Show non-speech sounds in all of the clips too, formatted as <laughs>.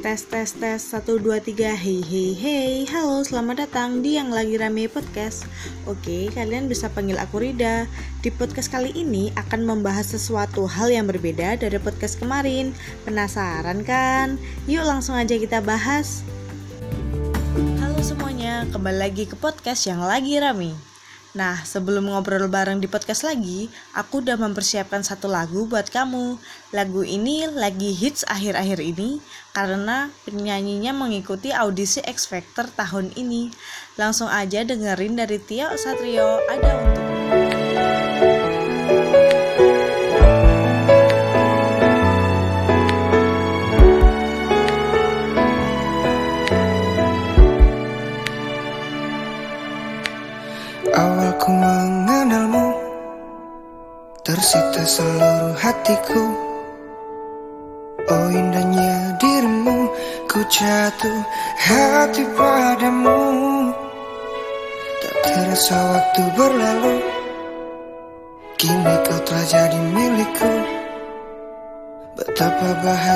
Tes tes tes. 1 2 3 Hey hey hey Halo selamat datang di yang lagi rame podcast. Oke kalian bisa panggil aku Rida. Di podcast kali ini akan membahas sesuatu hal yang berbeda dari podcast kemarin. Penasaran kan? Yuk langsung aja kita bahas. Halo semuanya kembali lagi ke podcast yang lagi rame Nah, sebelum ngobrol bareng di podcast lagi, aku udah mempersiapkan satu lagu buat kamu. Lagu ini lagi hits akhir-akhir ini karena penyanyinya mengikuti audisi X Factor tahun ini. Langsung aja dengerin dari Tio Satrio, ada untuk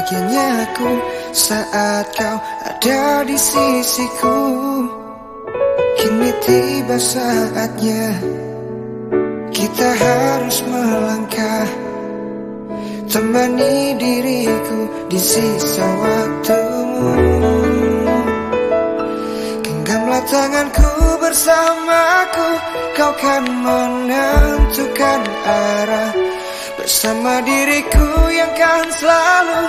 bahagianya aku Saat kau ada di sisiku Kini tiba saatnya Kita harus melangkah. Temani diriku di sisa waktumu. Genggamlah tanganku bersamaku Kau kan menentukan arah Bersama diriku yang kan selalu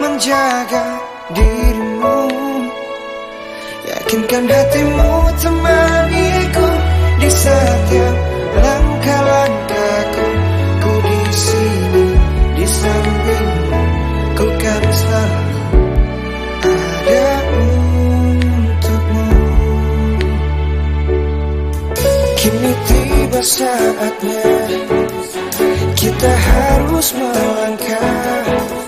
menjaga dirimu Yakinkan hatimu temaniku di setiap langkah-langkahku. Ku di sini di sampingmu, ku kan selalu. Kini tiba saatnya kita harus melangkah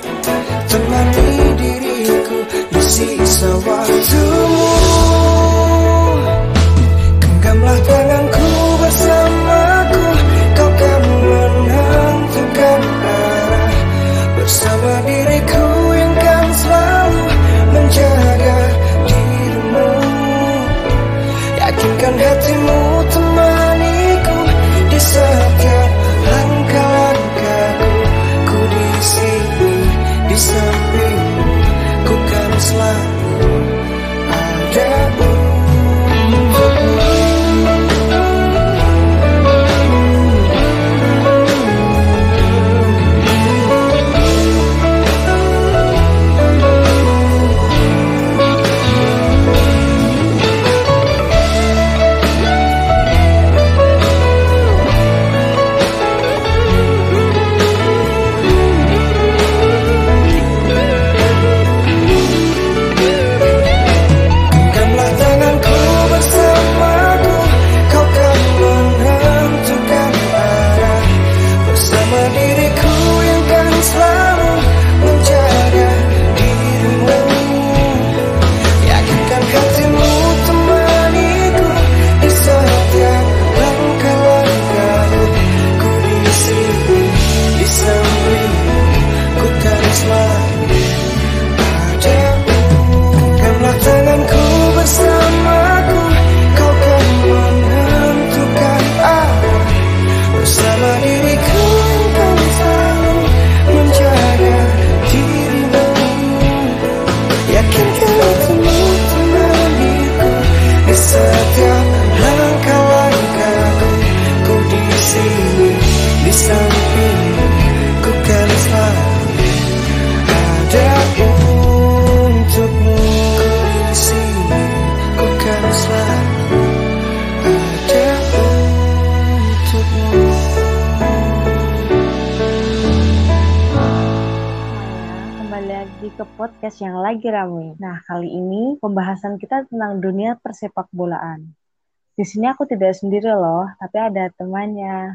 lagi rame. Nah, kali ini pembahasan kita tentang dunia persepak bolaan. Di sini aku tidak sendiri loh, tapi ada temannya.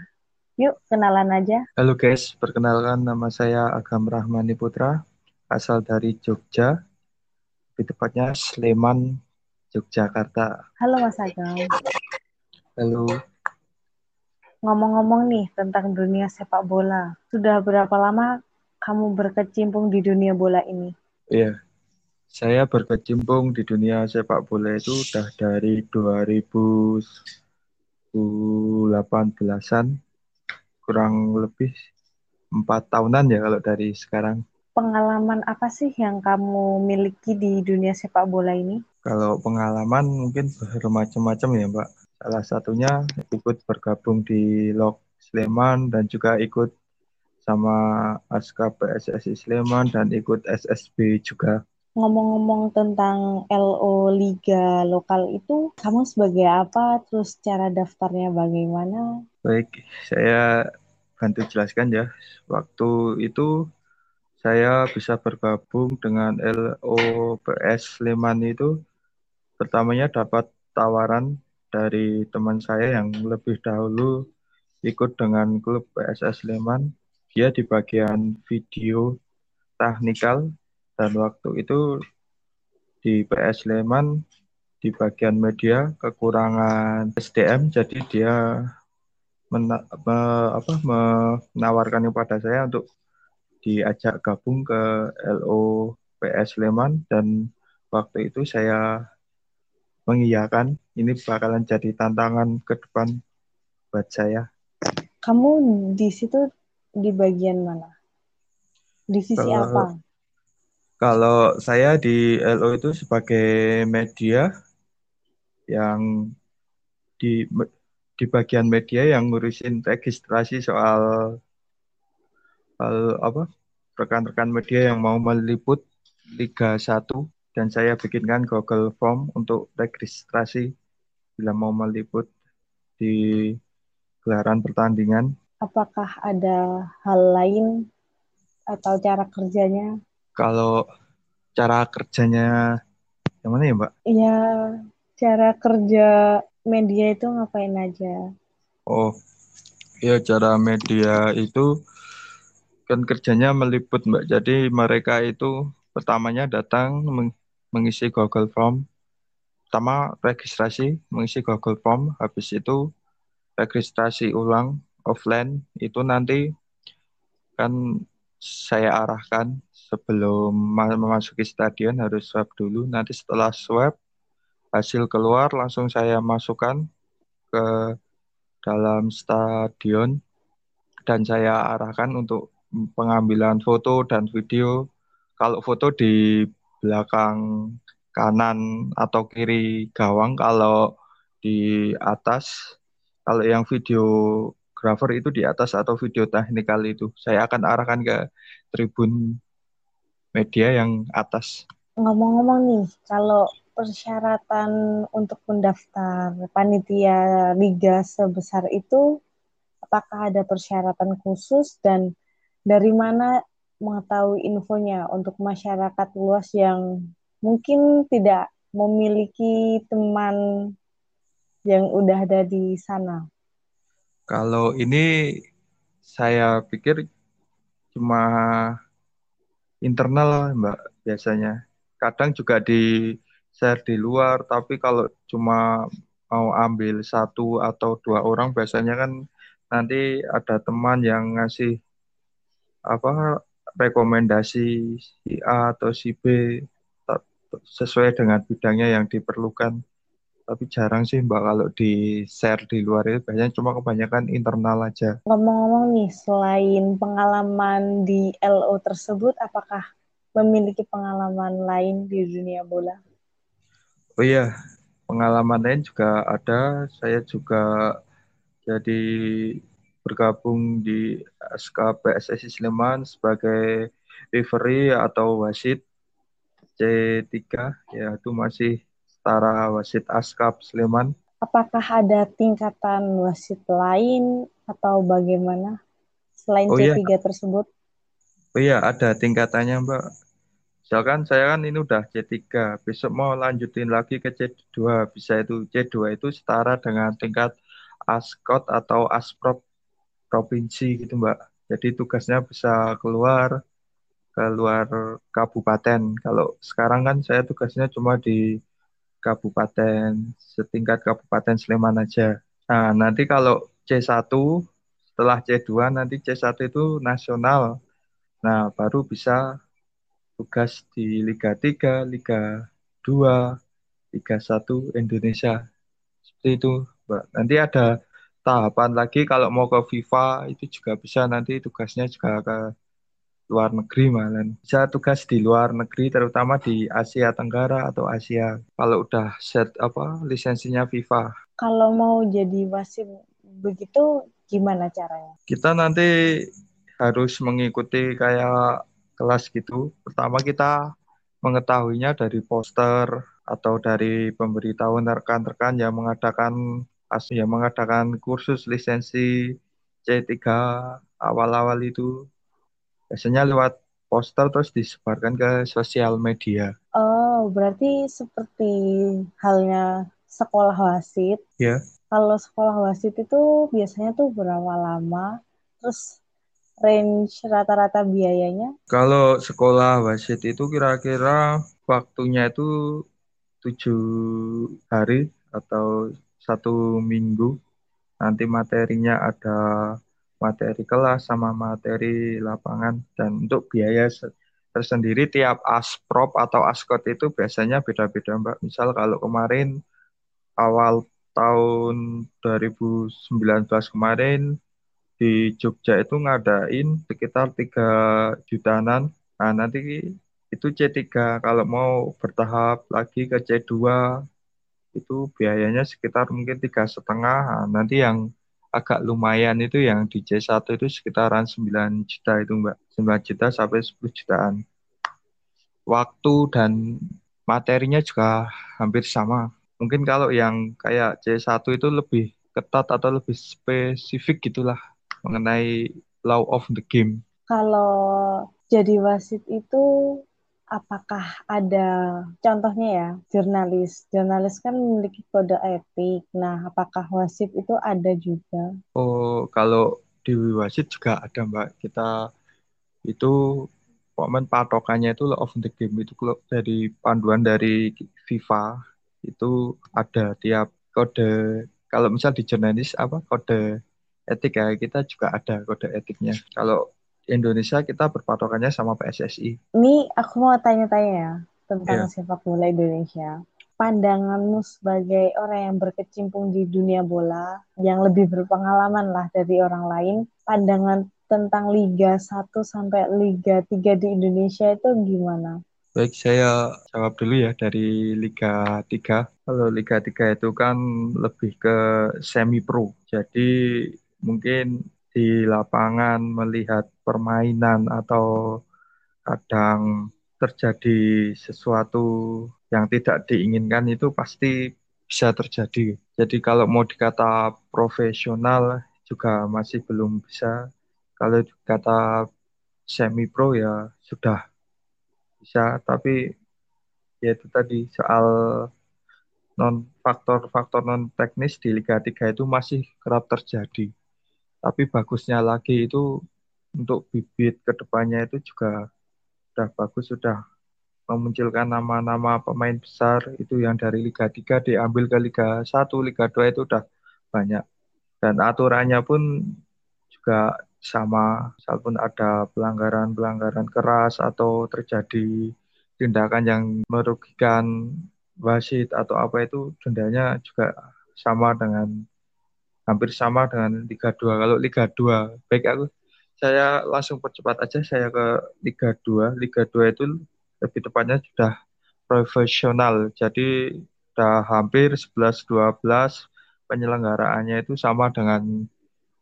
Yuk, kenalan aja. Halo guys, perkenalkan nama saya Agam Rahmani Putra, asal dari Jogja, lebih tepatnya Sleman, Yogyakarta. Halo Mas Agam. Halo, Ngomong-ngomong nih tentang dunia sepak bola. Sudah berapa lama kamu berkecimpung di dunia bola ini? Iya, Saya berkecimpung di dunia sepak bola itu udah dari 2018-an, kurang lebih empat tahunan ya kalau dari sekarang. Pengalaman apa sih yang kamu miliki di dunia sepak bola ini? Kalau pengalaman mungkin bermacam-macam ya Mbak. Salah satunya ikut bergabung di LOK Sleman dan juga ikut sama Aska PSSI Sleman dan ikut SSB juga. Ngomong-ngomong tentang LO Liga lokal itu, kamu sebagai apa? Terus cara daftarnya bagaimana? Baik, saya bantu jelaskan ya. Waktu itu saya bisa bergabung dengan LOPS Sleman itu pertamanya dapat tawaran dari teman saya yang lebih dahulu ikut dengan klub PSS Sleman. Dia di bagian video teknikal dan waktu itu di PS Sleman di bagian media kekurangan SDM jadi dia mena, me, apa, menawarkan kepada saya untuk diajak gabung ke LOPS Sleman dan waktu itu saya mengiyakan ini bakalan jadi tantangan ke depan buat saya. Kamu di situ di bagian mana? Divisi kalau, apa? Kalau saya di LO itu sebagai media yang di di bagian media yang ngurusin registrasi soal apa rekan-rekan media yang mau meliput Liga 1 dan saya bikinkan Google Form untuk registrasi bila mau meliput di gelaran pertandingan. Apakah ada hal lain atau cara kerjanya? Kalau cara kerjanya yang mana ya Mbak? Iya, cara kerja media itu ngapain aja? Oh, ya cara media itu kan kerjanya meliput Mbak. Jadi mereka itu pertamanya datang meng mengisi Google Form. Pertama registrasi, mengisi Google Form, habis itu registrasi ulang offline itu nanti kan saya arahkan sebelum memasuki stadion harus swab dulu. Nanti setelah swab hasil keluar langsung saya masukkan ke dalam stadion dan saya arahkan untuk pengambilan foto dan video. Kalau foto di belakang kanan atau kiri gawang, kalau di atas, kalau yang videografer itu di atas atau video teknikal itu, saya akan arahkan ke tribun media yang atas. Ngomong-ngomong nih, kalau persyaratan untuk mendaftar panitia liga sebesar itu, apakah ada persyaratan khusus dan dari mana mengetahui infonya untuk masyarakat luas yang mungkin tidak memiliki teman yang udah ada di sana? Kalau ini saya pikir cuma internal Mbak biasanya. Kadang juga di share di luar, tapi kalau cuma mau ambil satu atau dua orang biasanya kan nanti ada teman yang ngasih apa rekomendasi si A atau si B sesuai dengan bidangnya yang diperlukan. Tapi jarang sih Mbak kalau di share di luar itu biasanya cuma kebanyakan internal aja. Ngomong-ngomong nih, selain pengalaman di LO tersebut, apakah memiliki pengalaman lain di dunia bola? Oh iya, pengalaman lain juga ada. Saya juga jadi bergabung di SK PSSI Sleman sebagai referee atau wasit C3 ya itu masih setara wasit Askap Sleman. Apakah ada tingkatan wasit lain atau bagaimana selain oh, C3 iya. tersebut? Oh iya, ada tingkatannya, Mbak. Misalkan saya kan ini udah C3, besok mau lanjutin lagi ke C2, bisa itu C2 itu setara dengan tingkat Askot atau Asprop provinsi gitu Mbak. Jadi tugasnya bisa keluar keluar kabupaten. Kalau sekarang kan saya tugasnya cuma di kabupaten setingkat kabupaten Sleman aja. Nah, nanti kalau C1 setelah C2 nanti C1 itu nasional. Nah, baru bisa tugas di Liga 3, Liga 2, Liga 1 Indonesia. Seperti itu, Mbak. Nanti ada tahapan lagi kalau mau ke FIFA itu juga bisa nanti tugasnya juga ke luar negeri malah. Bisa tugas di luar negeri terutama di Asia Tenggara atau Asia kalau udah set apa lisensinya FIFA. Kalau mau jadi wasit begitu gimana caranya? Kita nanti harus mengikuti kayak kelas gitu. Pertama kita mengetahuinya dari poster atau dari pemberitahuan rekan-rekan yang mengadakan yang mengadakan kursus lisensi C3 awal-awal itu biasanya lewat poster terus disebarkan ke sosial media. Oh, berarti seperti halnya sekolah wasit. Ya. Yeah. Kalau sekolah wasit itu biasanya tuh berapa lama? Terus range rata-rata biayanya? Kalau sekolah wasit itu kira-kira waktunya itu tujuh hari atau satu minggu. Nanti materinya ada materi kelas sama materi lapangan. Dan untuk biaya tersendiri tiap asprop atau askot itu biasanya beda-beda mbak. Misal kalau kemarin awal tahun 2019 kemarin di Jogja itu ngadain sekitar 3 jutaan nah nanti itu C3 kalau mau bertahap lagi ke C2 itu biayanya sekitar mungkin tiga setengah. Nah, nanti yang agak lumayan itu yang di C1 itu sekitaran 9 juta itu Mbak. 9 juta sampai 10 jutaan. Waktu dan materinya juga hampir sama. Mungkin kalau yang kayak C1 itu lebih ketat atau lebih spesifik gitulah mengenai law of the game. Kalau jadi wasit itu apakah ada contohnya ya jurnalis. Jurnalis kan memiliki kode etik. Nah apakah wasit itu ada juga? Oh kalau di wasit juga ada mbak. Kita itu momen patokannya itu law of the game. Itu dari panduan dari FIFA itu ada tiap kode kalau misal di jurnalis apa kode etik ya kita juga ada kode etiknya. Kalau Indonesia kita berpatokannya sama PSSI. Ini aku mau tanya-tanya ya tentang yeah. sepak bola Indonesia. Pandanganmu sebagai orang yang berkecimpung di dunia bola, yang lebih berpengalaman lah dari orang lain, pandangan tentang Liga 1 sampai Liga 3 di Indonesia itu gimana? Baik, saya jawab dulu ya dari Liga 3. Kalau Liga 3 itu kan lebih ke semi pro. Jadi mungkin di lapangan melihat permainan atau kadang terjadi sesuatu yang tidak diinginkan itu pasti bisa terjadi. Jadi kalau mau dikata profesional juga masih belum bisa. Kalau dikata semi pro ya sudah bisa, tapi ya itu tadi soal non faktor-faktor non teknis di Liga 3 itu masih kerap terjadi. Tapi bagusnya lagi itu untuk bibit ke depannya itu juga sudah bagus, sudah memunculkan nama-nama pemain besar itu yang dari Liga 3 diambil ke Liga 1, Liga 2 itu udah banyak. Dan aturannya pun juga sama, walaupun ada pelanggaran-pelanggaran keras atau terjadi tindakan yang merugikan wasit atau apa itu dendanya juga sama dengan hampir sama dengan Liga 2. Kalau Liga 2, baik aku saya langsung percepat aja saya ke Liga 2. Liga 2 itu lebih tepatnya sudah profesional. Jadi sudah hampir 11 12 penyelenggaraannya itu sama dengan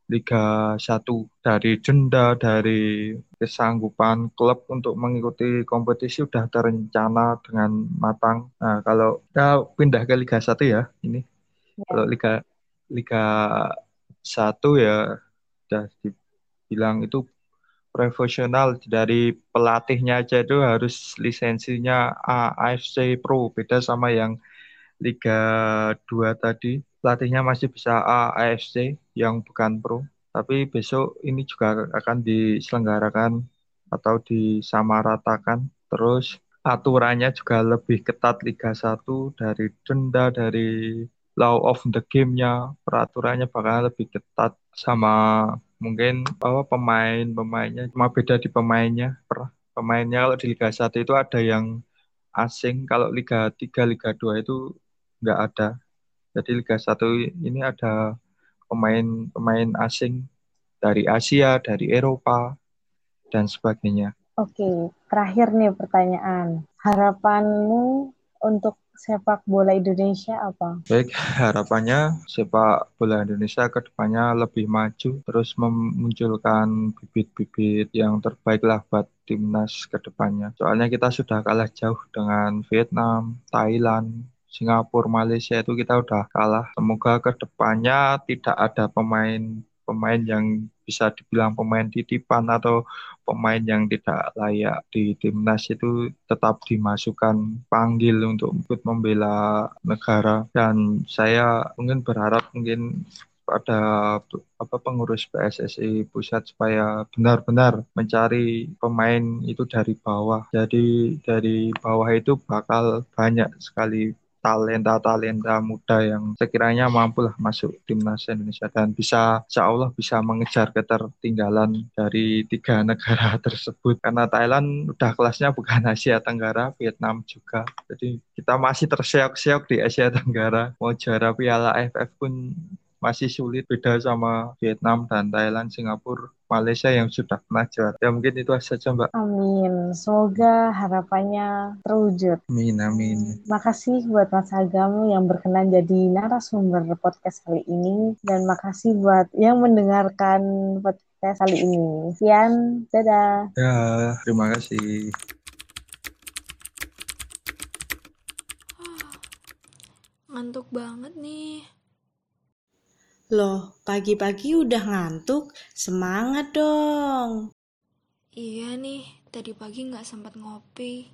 Liga 1 dari denda dari kesanggupan klub untuk mengikuti kompetisi sudah terencana dengan matang. Nah, kalau kita pindah ke Liga 1 ya, ini. Ya. Kalau Liga Liga 1 ya sudah dibilang itu profesional dari pelatihnya aja itu harus lisensinya AFC Pro beda sama yang Liga 2 tadi. Pelatihnya masih bisa AFC yang bukan pro. Tapi besok ini juga akan diselenggarakan atau disamaratakan. Terus aturannya juga lebih ketat Liga 1 dari denda dari law of the game-nya, peraturannya bakal lebih ketat sama mungkin bahwa pemain-pemainnya cuma beda di pemainnya pemainnya kalau di Liga 1 itu ada yang asing, kalau Liga 3, Liga 2 itu nggak ada. Jadi Liga 1 ini ada pemain-pemain asing dari Asia, dari Eropa, dan sebagainya. Oke, terakhir nih pertanyaan. Harapanmu untuk sepak bola Indonesia apa? Baik, harapannya sepak bola Indonesia ke depannya lebih maju, terus memunculkan bibit-bibit yang terbaik lah buat timnas ke depannya. Soalnya kita sudah kalah jauh dengan Vietnam, Thailand, Singapura, Malaysia itu kita udah kalah. Semoga ke depannya tidak ada pemain pemain yang bisa dibilang pemain titipan atau pemain yang tidak layak di timnas itu tetap dimasukkan panggil untuk ikut membela negara dan saya mungkin berharap mungkin pada apa pengurus PSSI pusat supaya benar-benar mencari pemain itu dari bawah. Jadi dari bawah itu bakal banyak sekali talenta-talenta muda yang sekiranya mampu lah masuk timnas Indonesia. Dan bisa insya Allah bisa mengejar ketertinggalan dari tiga <laughs> negara tersebut. Karena Thailand udah kelasnya bukan <laughs> Asia Tenggara Vietnam juga. Jadi kita masih terseok-seok di Asia Tenggara. Mau juara Piala AFF pun masih sulit. Beda sama Vietnam dan Thailand, Singapura, Malaysia yang sudah pernah juara. Ya mungkin itu saja Mbak. Amin. Semoga harapannya terwujud. Amin, amin. Makasih buat Mas Agam yang berkenan jadi narasumber podcast kali ini. Dan makasih buat yang mendengarkan podcast kali ini. Sekian, dadah. Ya, terima kasih. Ngantuk banget nih. Loh, pagi-pagi udah ngantuk? Semangat dong. Iya nih, tadi pagi nggak sempat ngopi.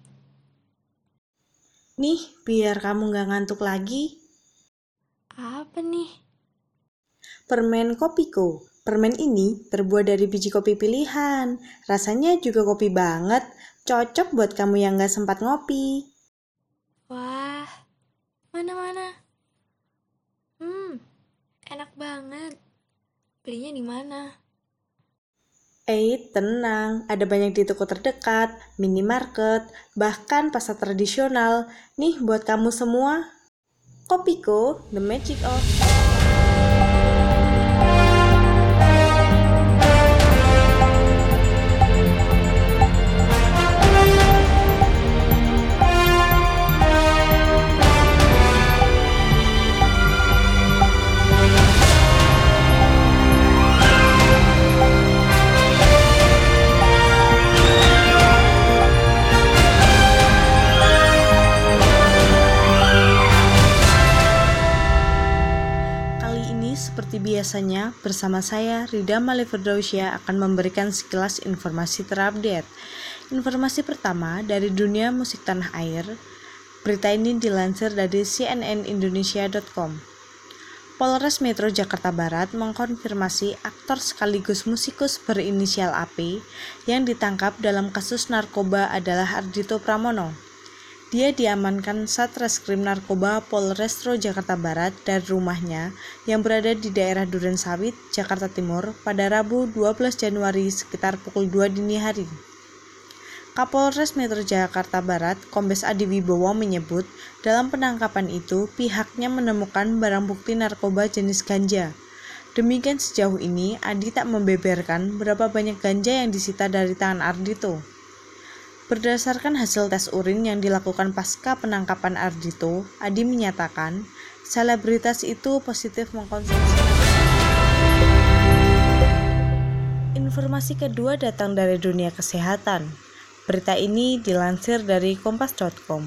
Nih, biar kamu nggak ngantuk lagi. Apa nih? Permen Kopiko. Permen ini terbuat dari biji kopi pilihan. Rasanya juga kopi banget. Cocok buat kamu yang nggak sempat ngopi. Wah, mana-mana? Banget. Belinya di mana? Eh, tenang, ada banyak di toko terdekat, minimarket, bahkan pasar tradisional. Nih buat kamu semua. Kopiko, the magic of bersama saya, Rida Maliferdausia akan memberikan sekilas informasi terupdate. Informasi pertama dari dunia musik tanah air. Berita ini dilansir dari cnnindonesia.com. Polres Metro Jakarta Barat mengkonfirmasi aktor sekaligus musikus berinisial AP yang ditangkap dalam kasus narkoba adalah Ardito Pramono. Dia diamankan Satreskrim Narkoba Polrestro Jakarta Barat dari rumahnya yang berada di daerah Duren Sawit, Jakarta Timur pada Rabu 12 Januari sekitar pukul 2 dini hari. Kapolres Metro Jakarta Barat, Kombes Adi Wibowo menyebut, dalam penangkapan itu pihaknya menemukan barang bukti narkoba jenis ganja. Demikian sejauh ini, Adi tak membeberkan berapa banyak ganja yang disita dari tangan Ardito. Berdasarkan hasil tes urin yang dilakukan pasca penangkapan Ardito, Adi menyatakan selebritas itu positif mengkonsumsi Informasi kedua datang dari dunia kesehatan. Berita ini dilansir dari kompas.com.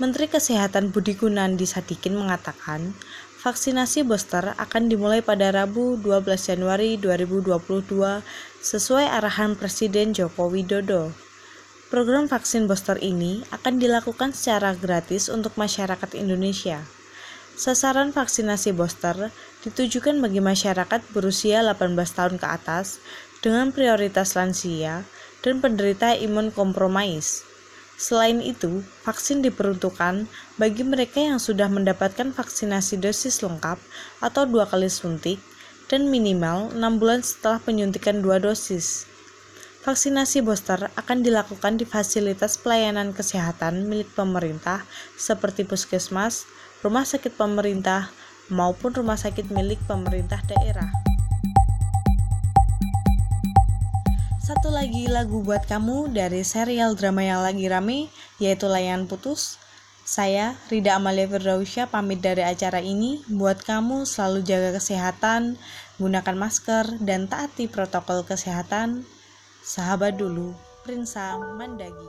Menteri Kesehatan Budi Gunandi Sadikin mengatakan, vaksinasi booster akan dimulai pada Rabu 12 Januari 2022 sesuai arahan Presiden Joko Widodo. Program vaksin booster ini akan dilakukan secara gratis untuk masyarakat Indonesia. Sasaran vaksinasi booster ditujukan bagi masyarakat berusia 18 tahun ke atas dengan prioritas lansia dan penderita imun kompromis. Selain itu, vaksin diperuntukkan bagi mereka yang sudah mendapatkan vaksinasi dosis lengkap atau dua kali suntik dan minimal 6 bulan setelah penyuntikan dua dosis. Vaksinasi booster akan dilakukan di fasilitas pelayanan kesehatan milik pemerintah seperti puskesmas, rumah sakit pemerintah, maupun rumah sakit milik pemerintah daerah. Satu lagi lagu buat kamu dari serial drama yang lagi rame, yaitu Layangan Putus. Saya, Rida Amalia Firdausya, pamit dari acara ini. Buat kamu selalu jaga kesehatan, gunakan masker, dan taati protokol kesehatan. Sahabat dulu, Prinsa Mandagi.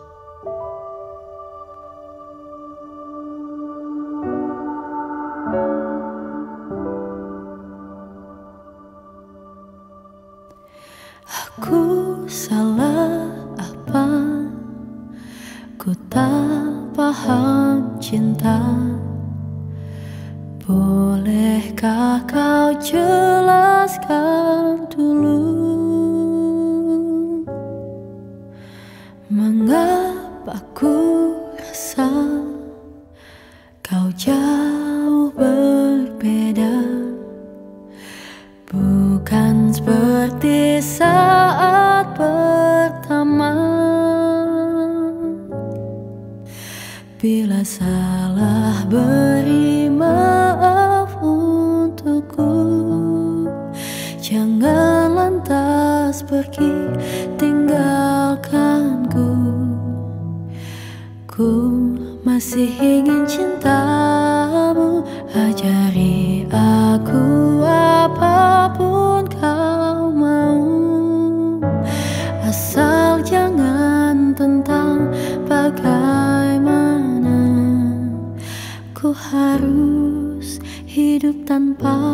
Aku salah apa? Ku tak paham cinta. Bolehkah kau jelaskan dulu? Ku masih ingin cintamu. Ajari aku apa pun kau mau. Asal jangan tentang bagaimana. Ku harus hidup tanpa